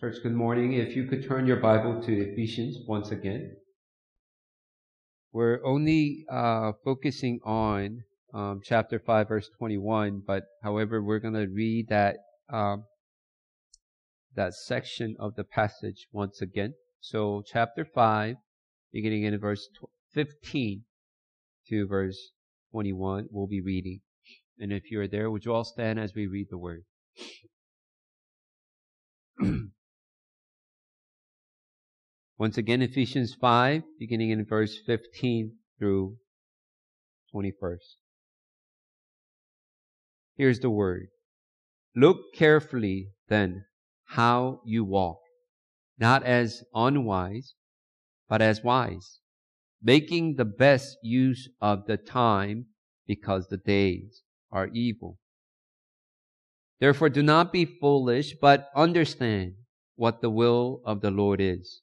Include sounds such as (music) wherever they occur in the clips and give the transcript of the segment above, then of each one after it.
Church, good morning. If you could turn your Bible to Ephesians once again. We're only uh, focusing on um, chapter 5, verse 21, but however, we're going to read that, um, that section of the passage once again. So, chapter 5, beginning in verse 15 to verse 21, we'll be reading. And if you're there, would you all stand as we read the word? (clears throat) Once again, Ephesians 5, beginning in verse 15 through 21st. Here's the word. Look carefully then how you walk, not as unwise, but as wise, making the best use of the time because the days are evil. Therefore do not be foolish, but understand what the will of the Lord is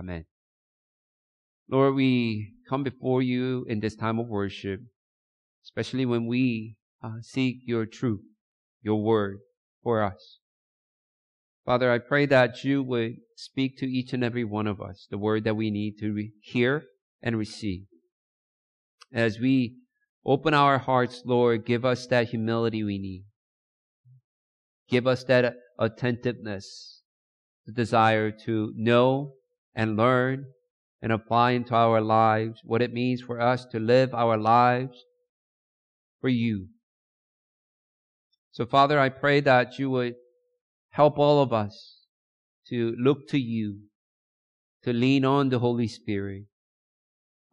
Amen. Lord, we come before you in this time of worship, especially when we uh, seek your truth, your word for us. Father, I pray that you would speak to each and every one of us the word that we need to re- hear and receive. As we open our hearts, Lord, give us that humility we need. Give us that attentiveness, the desire to know and learn and apply into our lives what it means for us to live our lives for you. So, Father, I pray that you would help all of us to look to you, to lean on the Holy Spirit,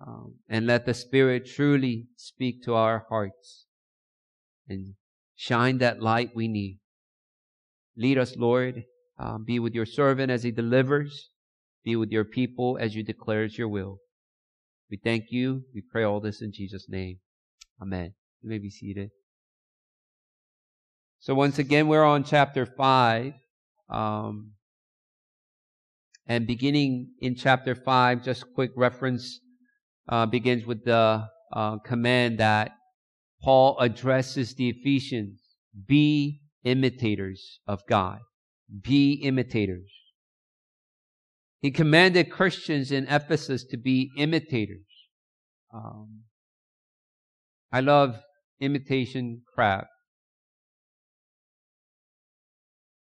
um, and let the Spirit truly speak to our hearts and shine that light we need. Lead us, Lord. Um, be with your servant as he delivers. Be with your people as you declares your will. We thank you. We pray all this in Jesus' name. Amen. You may be seated. So once again, we're on chapter five. Um, and beginning in chapter five, just quick reference, uh, begins with the uh, command that Paul addresses the Ephesians. Be imitators of God. Be imitators. He commanded Christians in Ephesus to be imitators. Um, I love imitation crab.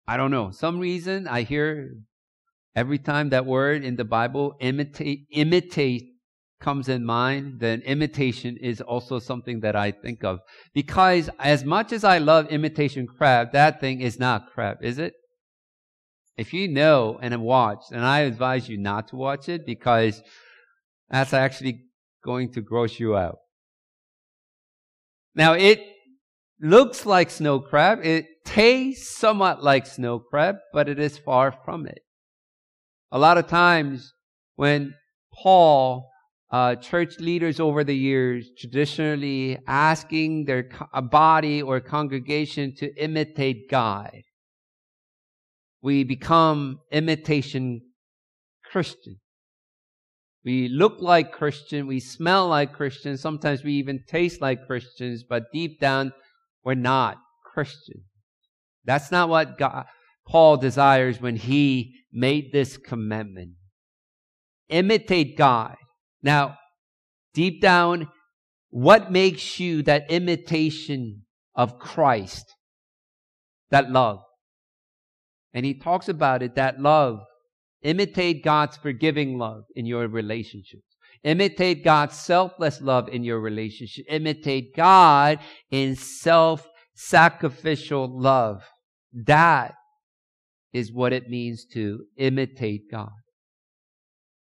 I don't know. Some reason I hear every time that word in the Bible, imitate, imitate comes in mind, then imitation is also something that I think of. Because as much as I love imitation crab, that thing is not crab, is it? If you know and have watched, and I advise you not to watch it because that's actually going to gross you out. Now it looks like snow crab. It tastes somewhat like snow crab, but it is far from it. A lot of times when Paul, uh, church leaders over the years, traditionally asking their co- body or congregation to imitate God, we become imitation Christian. We look like Christian, we smell like Christians, sometimes we even taste like Christians, but deep down, we're not Christian. That's not what God, Paul desires when he made this commandment. Imitate God. Now, deep down, what makes you that imitation of Christ? That love. And he talks about it, that love. Imitate God's forgiving love in your relationships. Imitate God's selfless love in your relationship. Imitate God in self-sacrificial love. That is what it means to imitate God.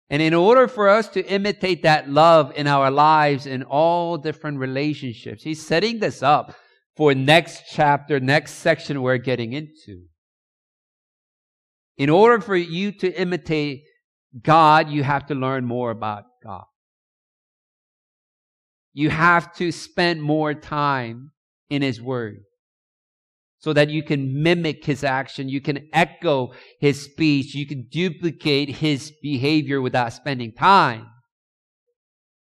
And in order for us to imitate that love in our lives in all different relationships, he's setting this up for next chapter, next section we're getting into In order for you to imitate God, you have to learn more about God. You have to spend more time in His Word so that you can mimic His action. You can echo His speech. You can duplicate His behavior without spending time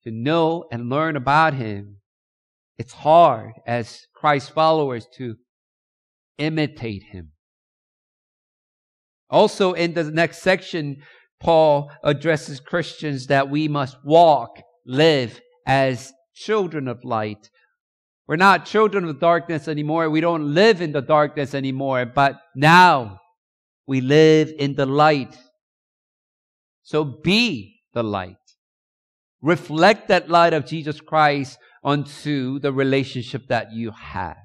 to know and learn about Him. It's hard as Christ followers to imitate Him. Also in the next section, Paul addresses Christians that we must walk, live as children of light. We're not children of darkness anymore. We don't live in the darkness anymore, but now we live in the light. So be the light. Reflect that light of Jesus Christ onto the relationship that you have.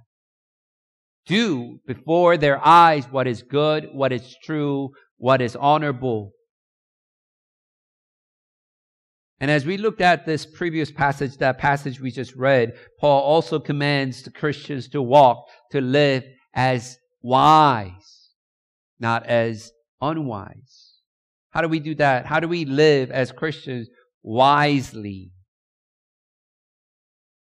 Do before their eyes what is good, what is true, what is honorable, and as we looked at this previous passage, that passage we just read, Paul also commands the Christians to walk, to live as wise, not as unwise. How do we do that? How do we live as Christians wisely?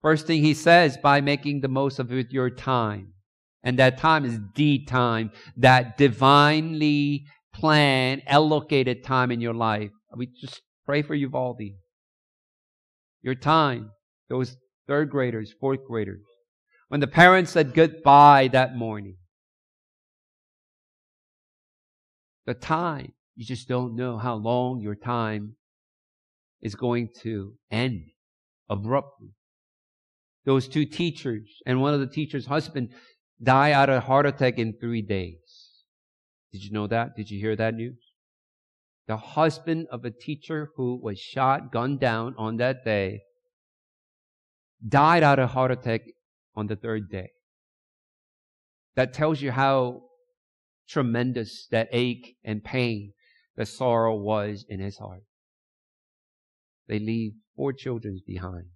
First thing he says, by making the most of your time. And that time is the time, that divinely planned, allocated time in your life. We just pray for Uvalde your time, those third graders, fourth graders, when the parents said goodbye that morning. The time, you just don't know how long your time is going to end abruptly. Those two teachers and one of the teacher's husband die out of heart attack in three days. Did you know that? Did you hear that news? the husband of a teacher who was shot, gunned down on that day, died out of heart attack on the third day. That tells you how tremendous that ache and pain, the sorrow was in his heart. They leave four children behind.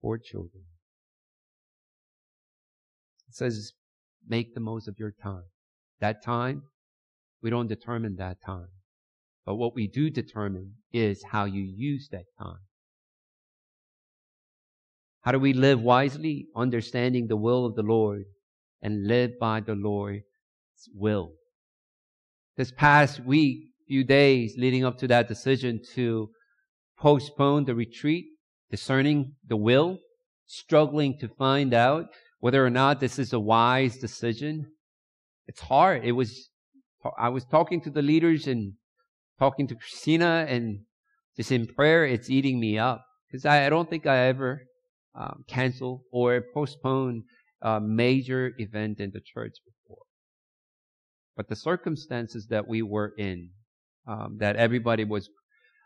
Four children. It says, make the most of your time. That time we don't determine that time. But what we do determine is how you use that time. How do we live wisely? Understanding the will of the Lord and live by the Lord's will. This past week, few days leading up to that decision to postpone the retreat, discerning the will, struggling to find out whether or not this is a wise decision. It's hard. It was I was talking to the leaders and talking to Christina and just in prayer, it's eating me up because I, I, don't think I ever um, cancel or postpone a major event in the church before. But the circumstances that we were in, um, that everybody was,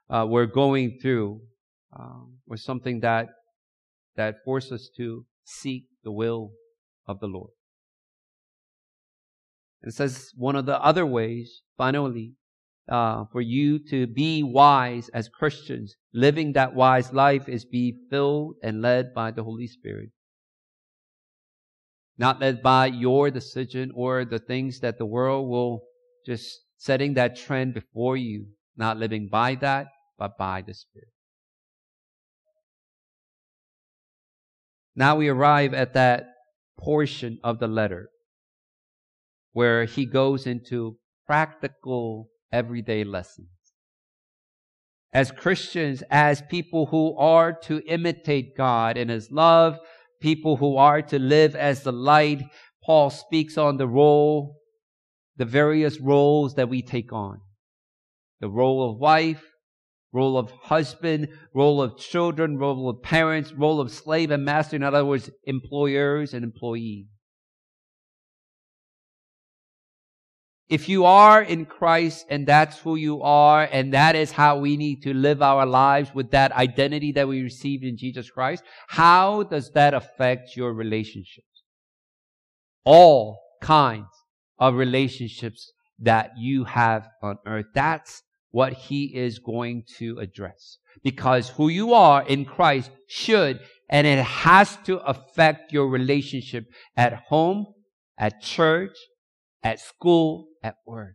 uh, were going through, um, was something that that forced us to seek the will of the Lord. It says one of the other ways, finally, uh, for you to be wise as Christians, living that wise life is be filled and led by the Holy Spirit. Not led by your decision or the things that the world will just setting that trend before you, not living by that, but by the Spirit. Now we arrive at that portion of the letter where he goes into practical everyday lessons. As Christians, as people who are to imitate God in his love, people who are to live as the light, Paul speaks on the role, the various roles that we take on. The role of wife, role of husband, role of children, role of parents, role of slave and master, in other words, employers and employees. If you are in Christ and that's who you are and that is how we need to live our lives with that identity that we received in Jesus Christ, how does that affect your relationships? All kinds of relationships that you have on earth. That's what he is going to address. Because who you are in Christ should and it has to affect your relationship at home, at church, at school, at work.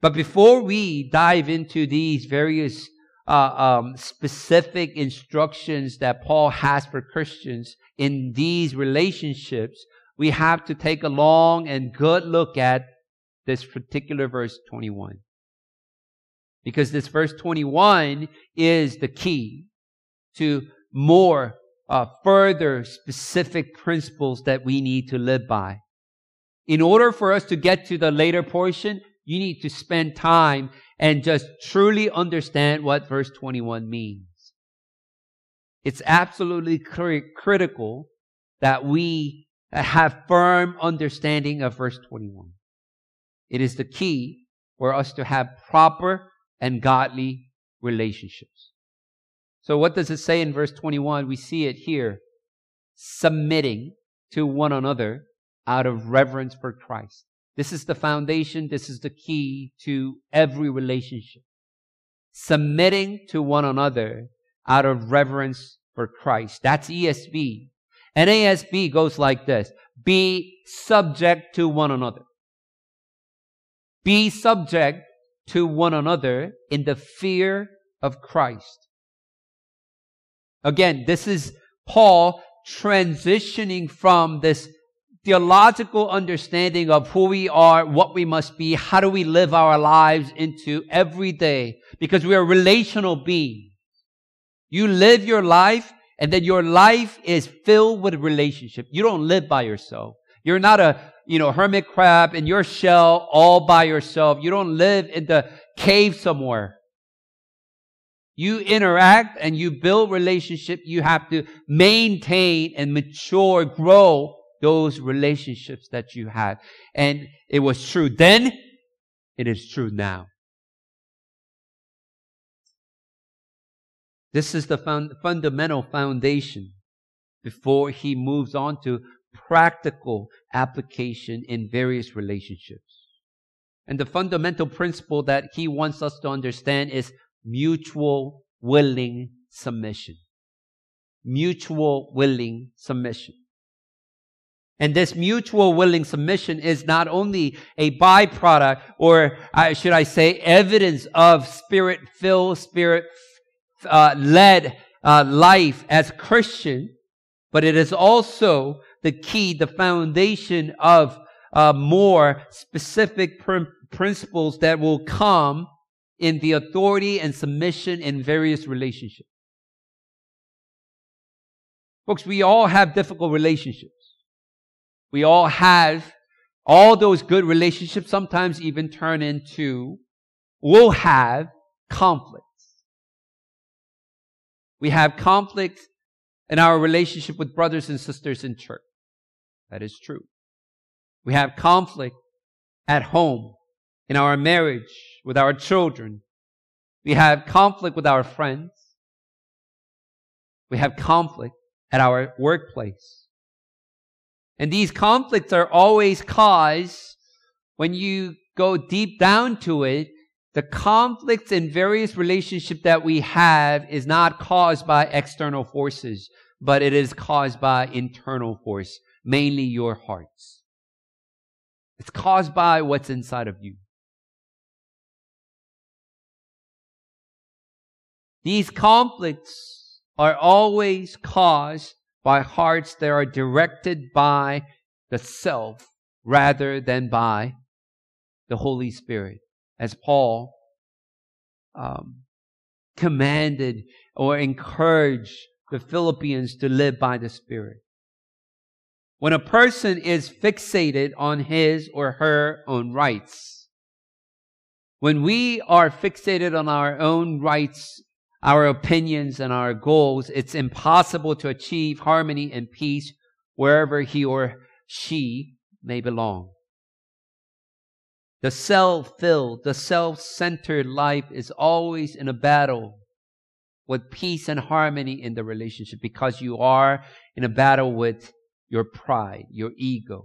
But before we dive into these various uh, um, specific instructions that Paul has for Christians in these relationships, we have to take a long and good look at this particular verse 21. Because this verse 21 is the key to more uh, further specific principles that we need to live by. In order for us to get to the later portion, you need to spend time and just truly understand what verse 21 means. It's absolutely critical that we have firm understanding of verse 21. It is the key for us to have proper and godly relationships. So what does it say in verse 21? We see it here. Submitting to one another out of reverence for Christ. This is the foundation. This is the key to every relationship. Submitting to one another out of reverence for Christ. That's ESV. and NASB goes like this. Be subject to one another. Be subject to one another in the fear of Christ. Again, this is Paul transitioning from this theological understanding of who we are, what we must be, how do we live our lives into every day because we are relational beings. You live your life and then your life is filled with relationship. You don't live by yourself. You're not a, you know, hermit crab in your shell all by yourself. You don't live in the cave somewhere. You interact and you build relationship. You have to maintain and mature, grow those relationships that you had. And it was true then, it is true now. This is the fund- fundamental foundation before he moves on to practical application in various relationships. And the fundamental principle that he wants us to understand is mutual willing submission. Mutual willing submission. And this mutual willing submission is not only a byproduct, or should I say, evidence of spirit filled, spirit uh, led uh, life as Christian, but it is also the key, the foundation of uh, more specific pr- principles that will come in the authority and submission in various relationships. Folks, we all have difficult relationships. We all have all those good relationships sometimes even turn into, will have conflicts. We have conflicts in our relationship with brothers and sisters in church. That is true. We have conflict at home, in our marriage, with our children. We have conflict with our friends. We have conflict at our workplace. And these conflicts are always caused when you go deep down to it. The conflicts in various relationships that we have is not caused by external forces, but it is caused by internal force, mainly your hearts. It's caused by what's inside of you. These conflicts are always caused by hearts that are directed by the self rather than by the Holy Spirit. As Paul um, commanded or encouraged the Philippians to live by the Spirit. When a person is fixated on his or her own rights, when we are fixated on our own rights our opinions and our goals, it's impossible to achieve harmony and peace wherever he or she may belong. The self-filled, the self-centered life is always in a battle with peace and harmony in the relationship because you are in a battle with your pride, your ego.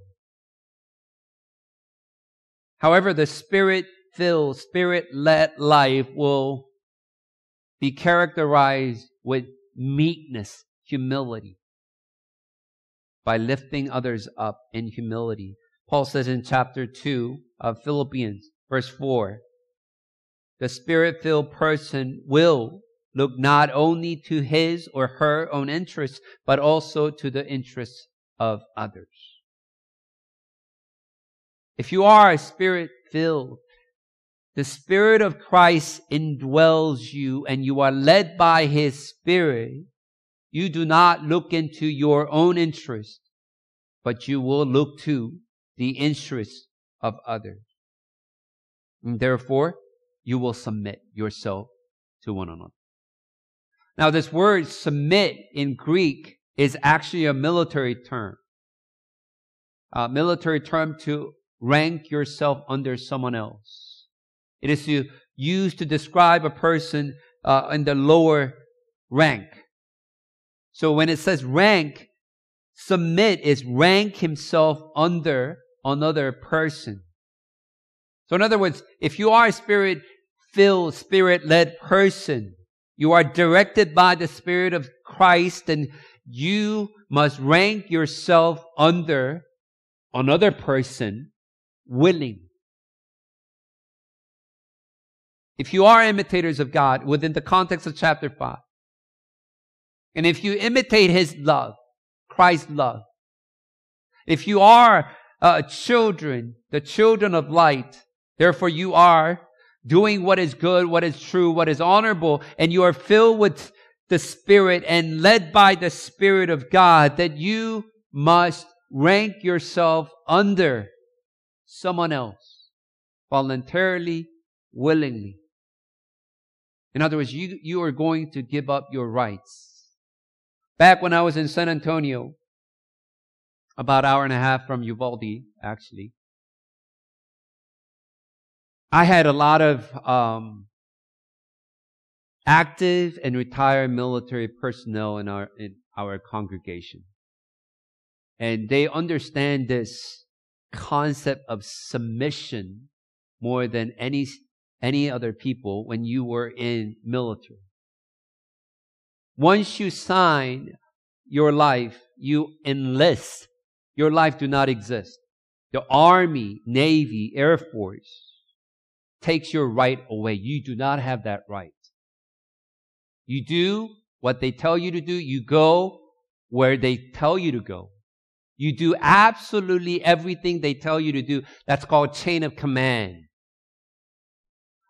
However, the spirit-filled, spirit-led life will be characterized with meekness, humility, by lifting others up in humility. Paul says in chapter 2 of Philippians, verse 4, the spirit filled person will look not only to his or her own interests, but also to the interests of others. If you are a spirit filled, the Spirit of Christ indwells you and you are led by His Spirit. You do not look into your own interest, but you will look to the interests of others. And therefore, you will submit yourself to one another. Now, this word submit in Greek is actually a military term. A military term to rank yourself under someone else. It is to use to describe a person uh, in the lower rank. So when it says rank, submit is rank himself under another person. So in other words, if you are a spirit filled, spirit led person, you are directed by the Spirit of Christ and you must rank yourself under another person willing. If you are imitators of God within the context of chapter 5, and if you imitate His love, Christ's love, if you are uh, children, the children of light, therefore you are doing what is good, what is true, what is honorable, and you are filled with the Spirit and led by the Spirit of God, that you must rank yourself under someone else voluntarily, willingly. In other words, you, you are going to give up your rights. Back when I was in San Antonio, about hour and a half from Uvalde, actually, I had a lot of um, active and retired military personnel in our in our congregation, and they understand this concept of submission more than any any other people when you were in military. Once you sign your life, you enlist. Your life do not exist. The army, navy, air force takes your right away. You do not have that right. You do what they tell you to do. You go where they tell you to go. You do absolutely everything they tell you to do. That's called chain of command.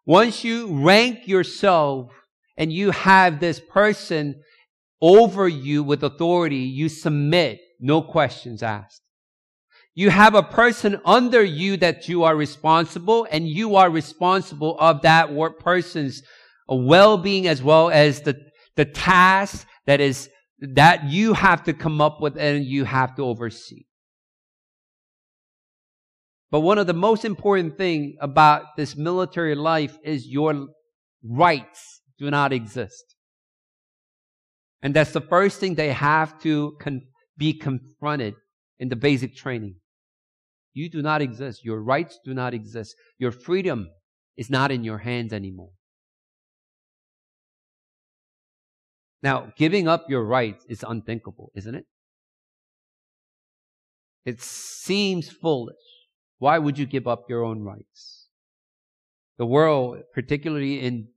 Once you rank yourself and you have this person over you with authority, you submit, no questions asked. You have a person under you that you are responsible and you are responsible of that person's well-being as well as the, the task that is that you have to come up with and you have to oversee. But one of the most important thing about this military life is your rights do not exist. And that's the first thing they have to con- be confronted in the basic training. You do not exist. Your rights do not exist. Your freedom is not in your hands anymore. Now, giving up your rights is unthinkable, isn't it? It seems foolish. Why would you give up your own rights? The world, particularly in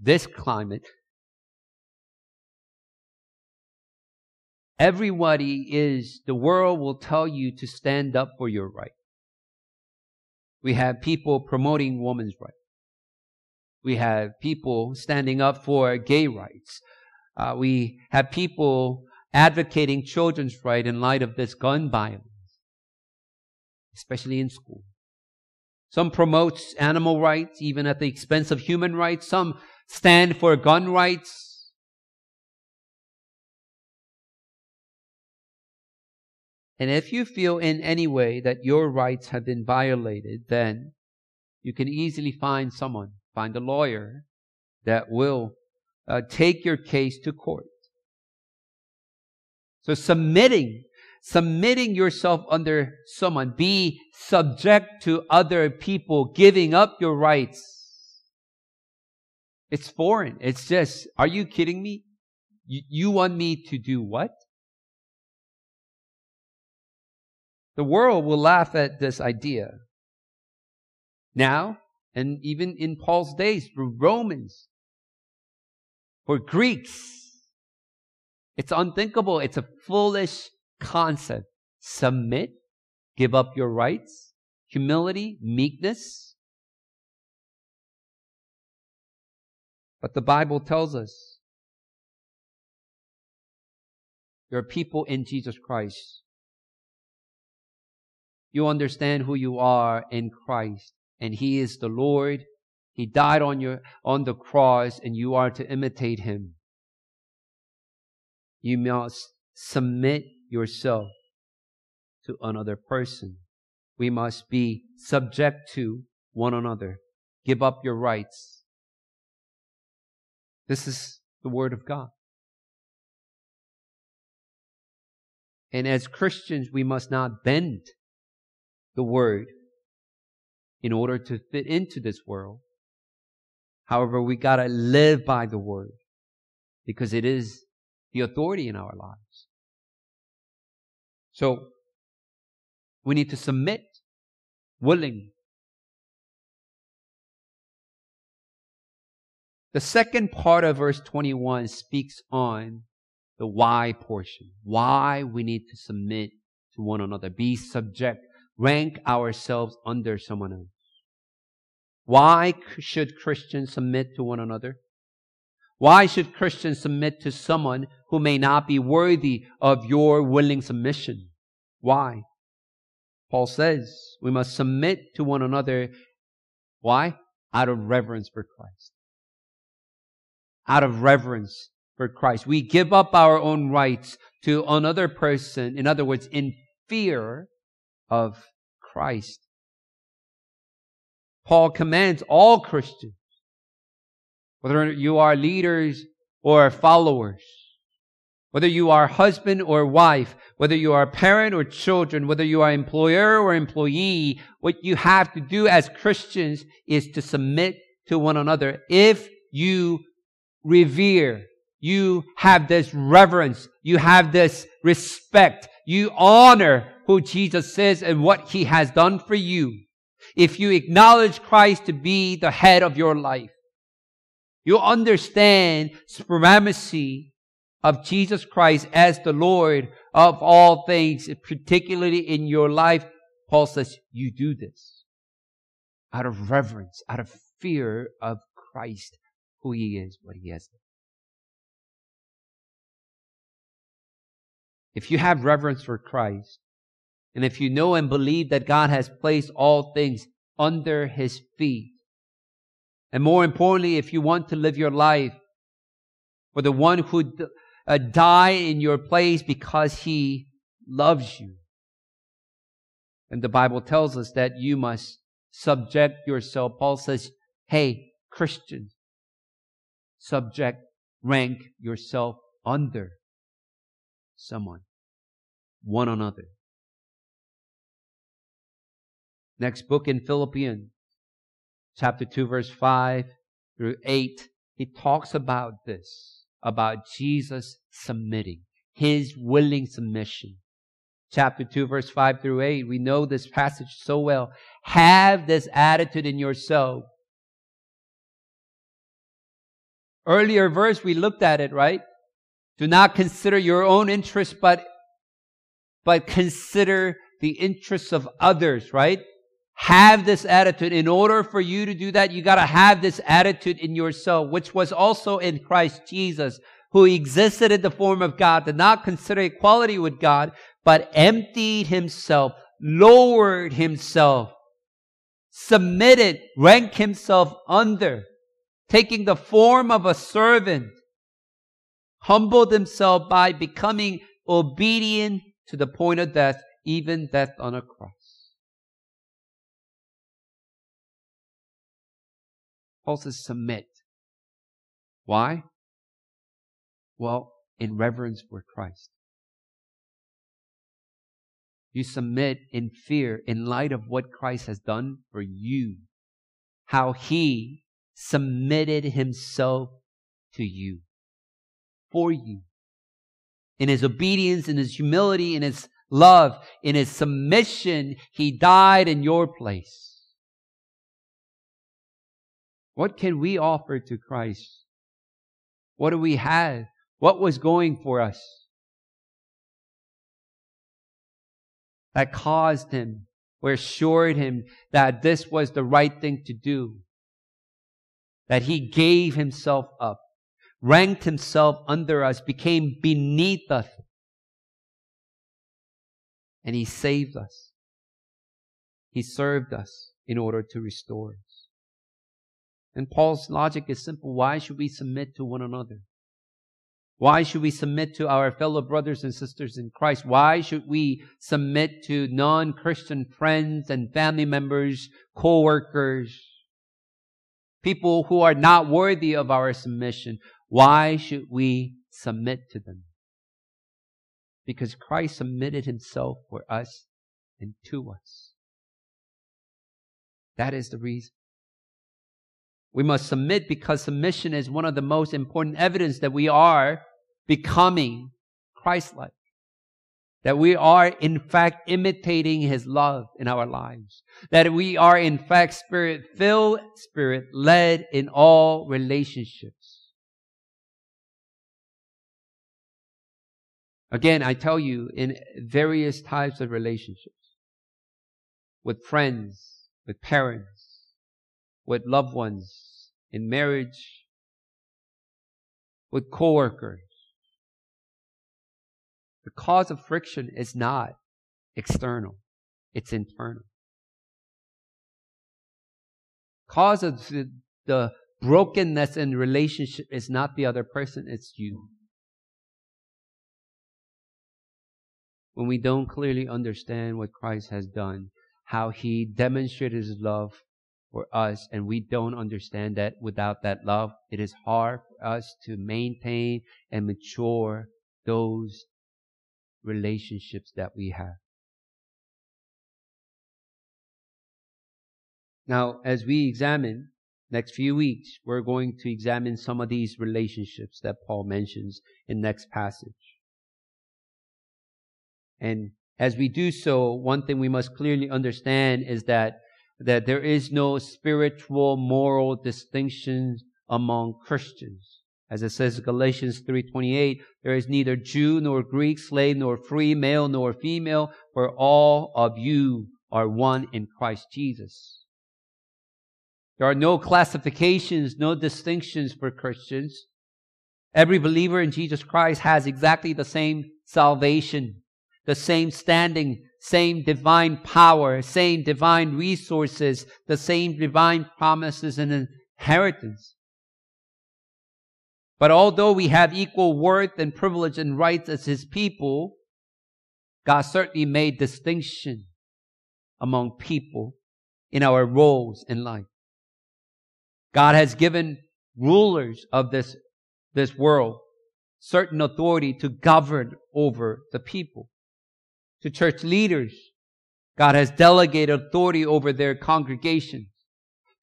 this climate, everybody is, the world will tell you to stand up for your right. We have people promoting women's rights. We have people standing up for gay rights. Uh, we have people advocating children's right in light of this gun violence, especially in school. Some promote animal rights even at the expense of human rights. Some stand for gun rights. And if you feel in any way that your rights have been violated, then you can easily find someone, find a lawyer that will uh, take your case to court. So submitting, submitting yourself under someone, be subject to other people, giving up your rights. It's foreign. It's just, are you kidding me? You, you want me to do what? The world will laugh at this idea. Now, and even in Paul's days, for Romans, for Greeks, it's unthinkable. It's a foolish concept. Submit, give up your rights, humility, meekness. But the Bible tells us there are people in Jesus Christ. You understand who you are in Christ and he is the Lord. He died on your, on the cross and you are to imitate him. You must submit yourself to another person. We must be subject to one another. Give up your rights. This is the word of God. And as Christians, we must not bend the word in order to fit into this world. However, we gotta live by the word because it is the authority in our lives. So, we need to submit, willing. The second part of verse 21 speaks on the why portion. Why we need to submit to one another, be subject rank ourselves under someone else. Why should Christians submit to one another? Why should Christians submit to someone who may not be worthy of your willing submission? Why? Paul says we must submit to one another. Why? Out of reverence for Christ. Out of reverence for Christ. We give up our own rights to another person. In other words, in fear of Christ. Paul commands all Christians, whether you are leaders or followers, whether you are husband or wife, whether you are parent or children, whether you are employer or employee, what you have to do as Christians is to submit to one another. If you revere, you have this reverence, you have this respect, you honor who Jesus is and what he has done for you, if you acknowledge Christ to be the head of your life, you understand supremacy of Jesus Christ as the Lord of all things, particularly in your life. Paul says, you do this out of reverence, out of fear of Christ, who he is, what he has. If you have reverence for Christ, and if you know and believe that God has placed all things under his feet, and more importantly, if you want to live your life for the one who uh, died in your place because he loves you, and the Bible tells us that you must subject yourself. Paul says, hey, Christians, subject, rank yourself under someone, one another. Next book in Philippians, chapter 2, verse 5 through 8, he talks about this, about Jesus submitting, his willing submission. Chapter 2, verse 5 through 8, we know this passage so well. Have this attitude in yourself. Earlier verse, we looked at it, right? Do not consider your own interests, but, but consider the interests of others, right? Have this attitude. In order for you to do that, you gotta have this attitude in yourself, which was also in Christ Jesus, who existed in the form of God, did not consider equality with God, but emptied himself, lowered himself, submitted, ranked himself under, taking the form of a servant, humbled himself by becoming obedient to the point of death, even death on a cross. Says submit. Why? Well, in reverence for Christ. You submit in fear in light of what Christ has done for you. How he submitted himself to you. For you. In his obedience, in his humility, in his love, in his submission, he died in your place. What can we offer to Christ? What do we have? What was going for us? That caused him or assured him that this was the right thing to do. That he gave himself up, ranked himself under us, became beneath us, and he saved us. He served us in order to restore. And Paul's logic is simple. Why should we submit to one another? Why should we submit to our fellow brothers and sisters in Christ? Why should we submit to non-Christian friends and family members, co-workers, people who are not worthy of our submission? Why should we submit to them? Because Christ submitted himself for us and to us. That is the reason. We must submit because submission is one of the most important evidence that we are becoming Christ-like. That we are in fact imitating His love in our lives. That we are in fact spirit-filled, spirit-led in all relationships. Again, I tell you, in various types of relationships, with friends, with parents, with loved ones, in marriage, with coworkers, the cause of friction is not external, it's internal. Cause of the, brokenness in relationship is not the other person, it's you. When we don't clearly understand what Christ has done, how he demonstrated his love for us, and we don't understand that without that love, it is hard for us to maintain and mature those relationships that we have. Now, as we examine next few weeks, we're going to examine some of these relationships that Paul mentions in next passage. And as we do so, one thing we must clearly understand is that, that there is no spiritual moral distinctions among Christians. As it says in Galatians 3:28, there is neither Jew nor Greek, slave nor free, male nor female, for all of you are one in Christ Jesus. There are no classifications, no distinctions for Christians. Every believer in Jesus Christ has exactly the same salvation, the same standing, same divine power, same divine resources, the same divine promises and inheritance. But although we have equal worth and privilege and rights as His people, God certainly made distinction among people in our roles in life. God has given rulers of this, this world certain authority to govern over the people. To church leaders, God has delegated authority over their congregations.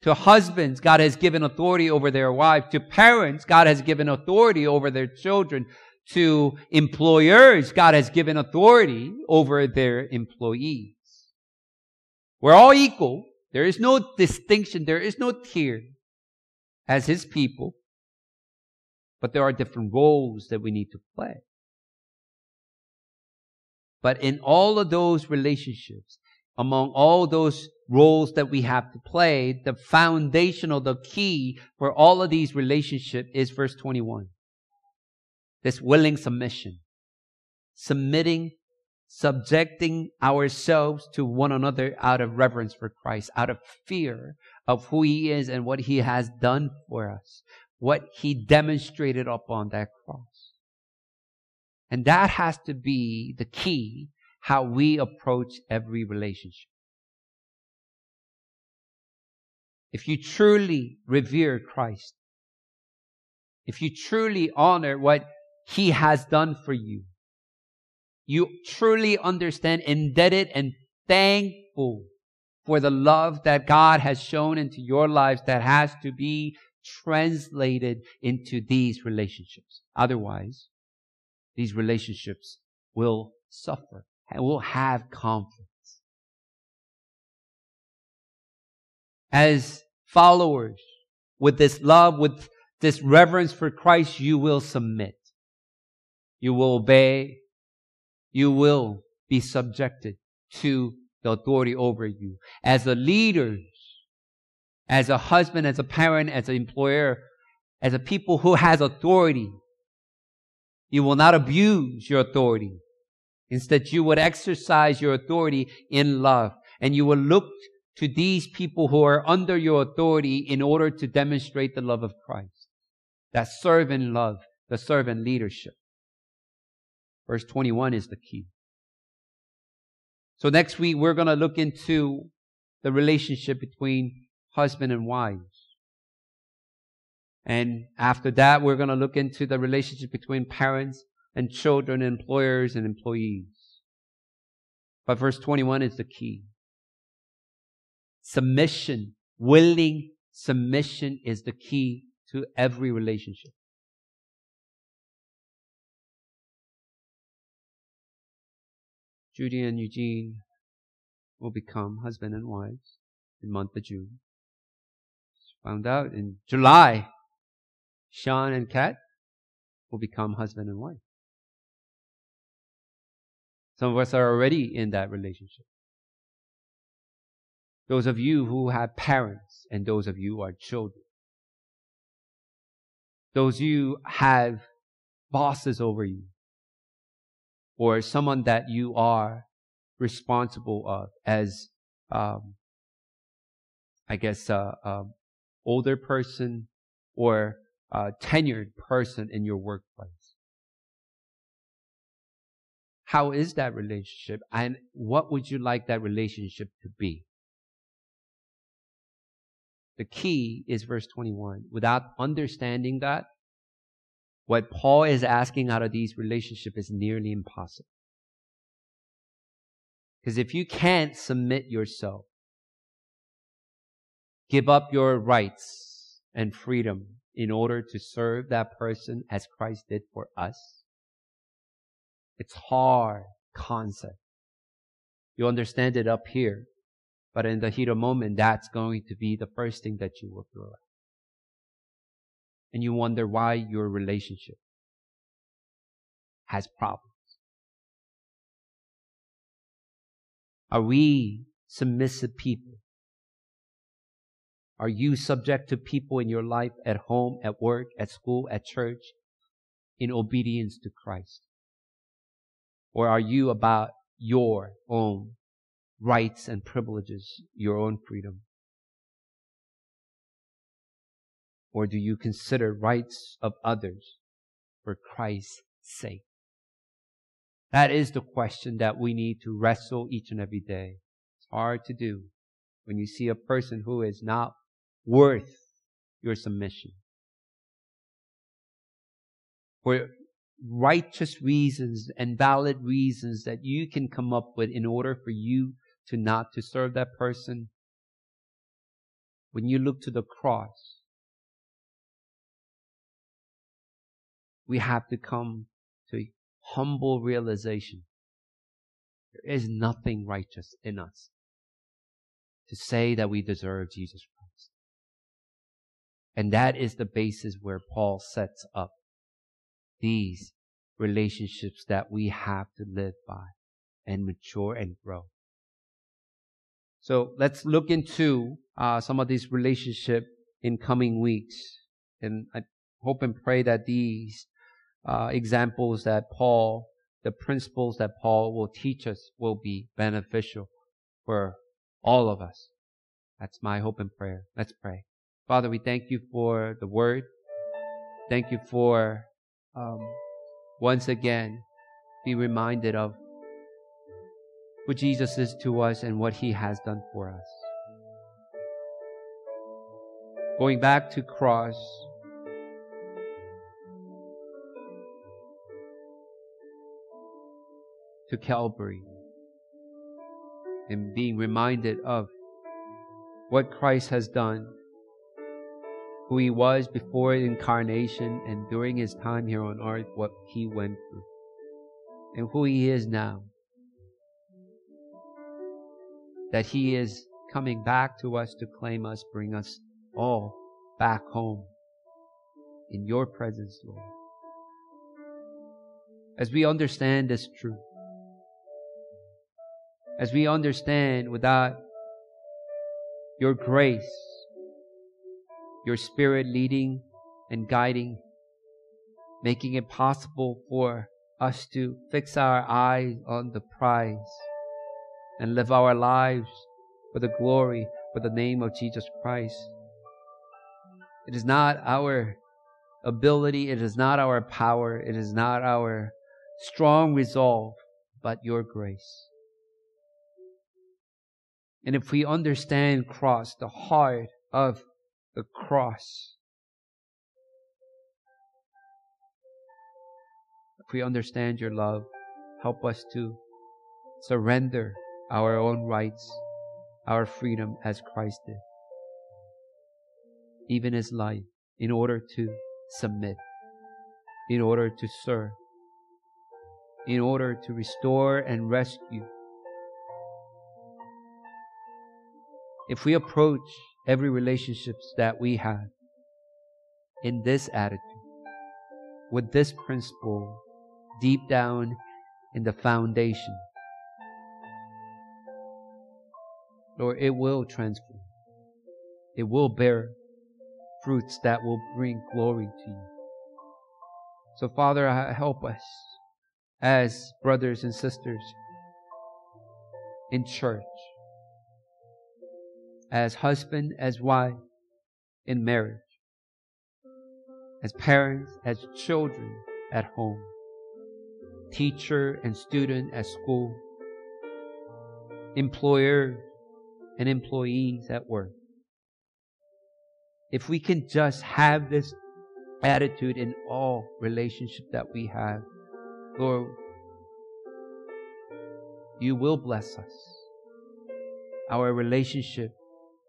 To husbands, God has given authority over their wives. To parents, God has given authority over their children. To employers, God has given authority over their employees. We're all equal. There is no distinction. There is no tier as His people. But there are different roles that we need to play. But in all of those relationships, among all those roles that we have to play, the foundational, the key for all of these relationships is verse 21. This willing submission. Submitting, subjecting ourselves to one another out of reverence for Christ, out of fear of who He is and what He has done for us, what He demonstrated upon that cross. And that has to be the key how we approach every relationship. If you truly revere Christ, if you truly honor what He has done for you, you truly understand, indebted and thankful for the love that God has shown into your lives that has to be translated into these relationships. Otherwise, these relationships will suffer and will have conflicts. As followers, with this love, with this reverence for Christ, you will submit. You will obey. You will be subjected to the authority over you. As a leader, as a husband, as a parent, as an employer, as a people who has authority, you will not abuse your authority. Instead, you would exercise your authority in love and you will look to these people who are under your authority in order to demonstrate the love of Christ. That servant love, the servant leadership. Verse 21 is the key. So next week, we're going to look into the relationship between husband and wives. And after that, we're going to look into the relationship between parents and children, employers and employees. But verse 21 is the key. Submission, willing submission is the key to every relationship. Judy and Eugene will become husband and wives in month of June. Found out in July, Sean and Kat will become husband and wife. Some of us are already in that relationship. Those of you who have parents and those of you who are children. Those you have bosses over you or someone that you are responsible of as, um, I guess, um, older person or a tenured person in your workplace. How is that relationship? And what would you like that relationship to be? The key is verse 21. Without understanding that, what Paul is asking out of these relationships is nearly impossible. Because if you can't submit yourself, give up your rights and freedom in order to serve that person as Christ did for us, it's hard concept. You understand it up here, but in the heat of moment, that's going to be the first thing that you will out. And you wonder why your relationship has problems. Are we submissive people? Are you subject to people in your life at home, at work, at school, at church in obedience to Christ? Or are you about your own rights and privileges, your own freedom? Or do you consider rights of others for Christ's sake? That is the question that we need to wrestle each and every day. It's hard to do when you see a person who is not worth your submission. For righteous reasons and valid reasons that you can come up with in order for you to not to serve that person. When you look to the cross, we have to come to a humble realization. There is nothing righteous in us to say that we deserve Jesus Christ. And that is the basis where Paul sets up these relationships that we have to live by and mature and grow. So let's look into uh, some of these relationships in coming weeks. And I hope and pray that these uh, examples that Paul, the principles that Paul will teach us will be beneficial for all of us. That's my hope and prayer. Let's pray. Father, we thank you for the word. Thank you for um, once again be reminded of who Jesus is to us and what he has done for us. Going back to cross, to Calvary and being reminded of what Christ has done, who he was before incarnation and during his time here on earth, what he went through, and who he is now. that He is coming back to us to claim us, bring us all back home in your presence, Lord. As we understand this truth, as we understand without your grace, your spirit leading and guiding, making it possible for us to fix our eyes on the prize and live our lives for the glory, for the name of Jesus Christ. It is not our ability, it is not our power, it is not our strong resolve, but your grace. And if we understand cross, the heart of the cross, if we understand your love, help us to surrender our own rights, our freedom as Christ did, even his life, in order to submit, in order to serve, in order to restore and rescue. If we approach every relationships that we have in this attitude, with this principle deep down in the foundation, Lord, it will transform. It will bear fruits that will bring glory to you. So, Father, uh, help us as brothers and sisters in church as husband, as wife, in marriage, as parents, as children at home, teacher and student at school, employer and employees at work. If we can just have this attitude in all relationships that we have, Lord, you will bless us. Our relationship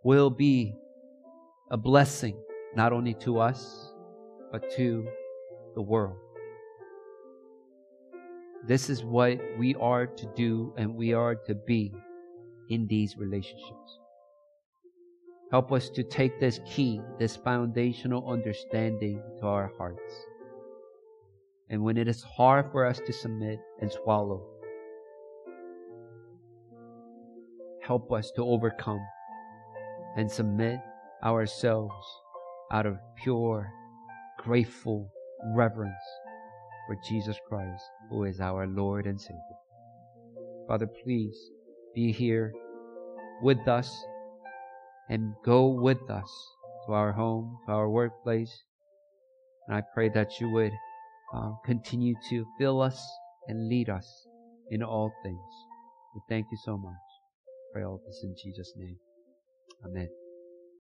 will be a blessing not only to us, but to the world. This is what we are to do and we are to be in these relationships. Help us to take this key, this foundational understanding to our hearts. And when it is hard for us to submit and swallow, help us to overcome and submit ourselves out of pure, grateful reverence for Jesus Christ, who is our Lord and Savior. Father, please be here with us and go with us to our home, to our workplace. And I pray that you would uh, continue to fill us and lead us in all things. We thank you so much. Pray all this in Jesus' name. Amen.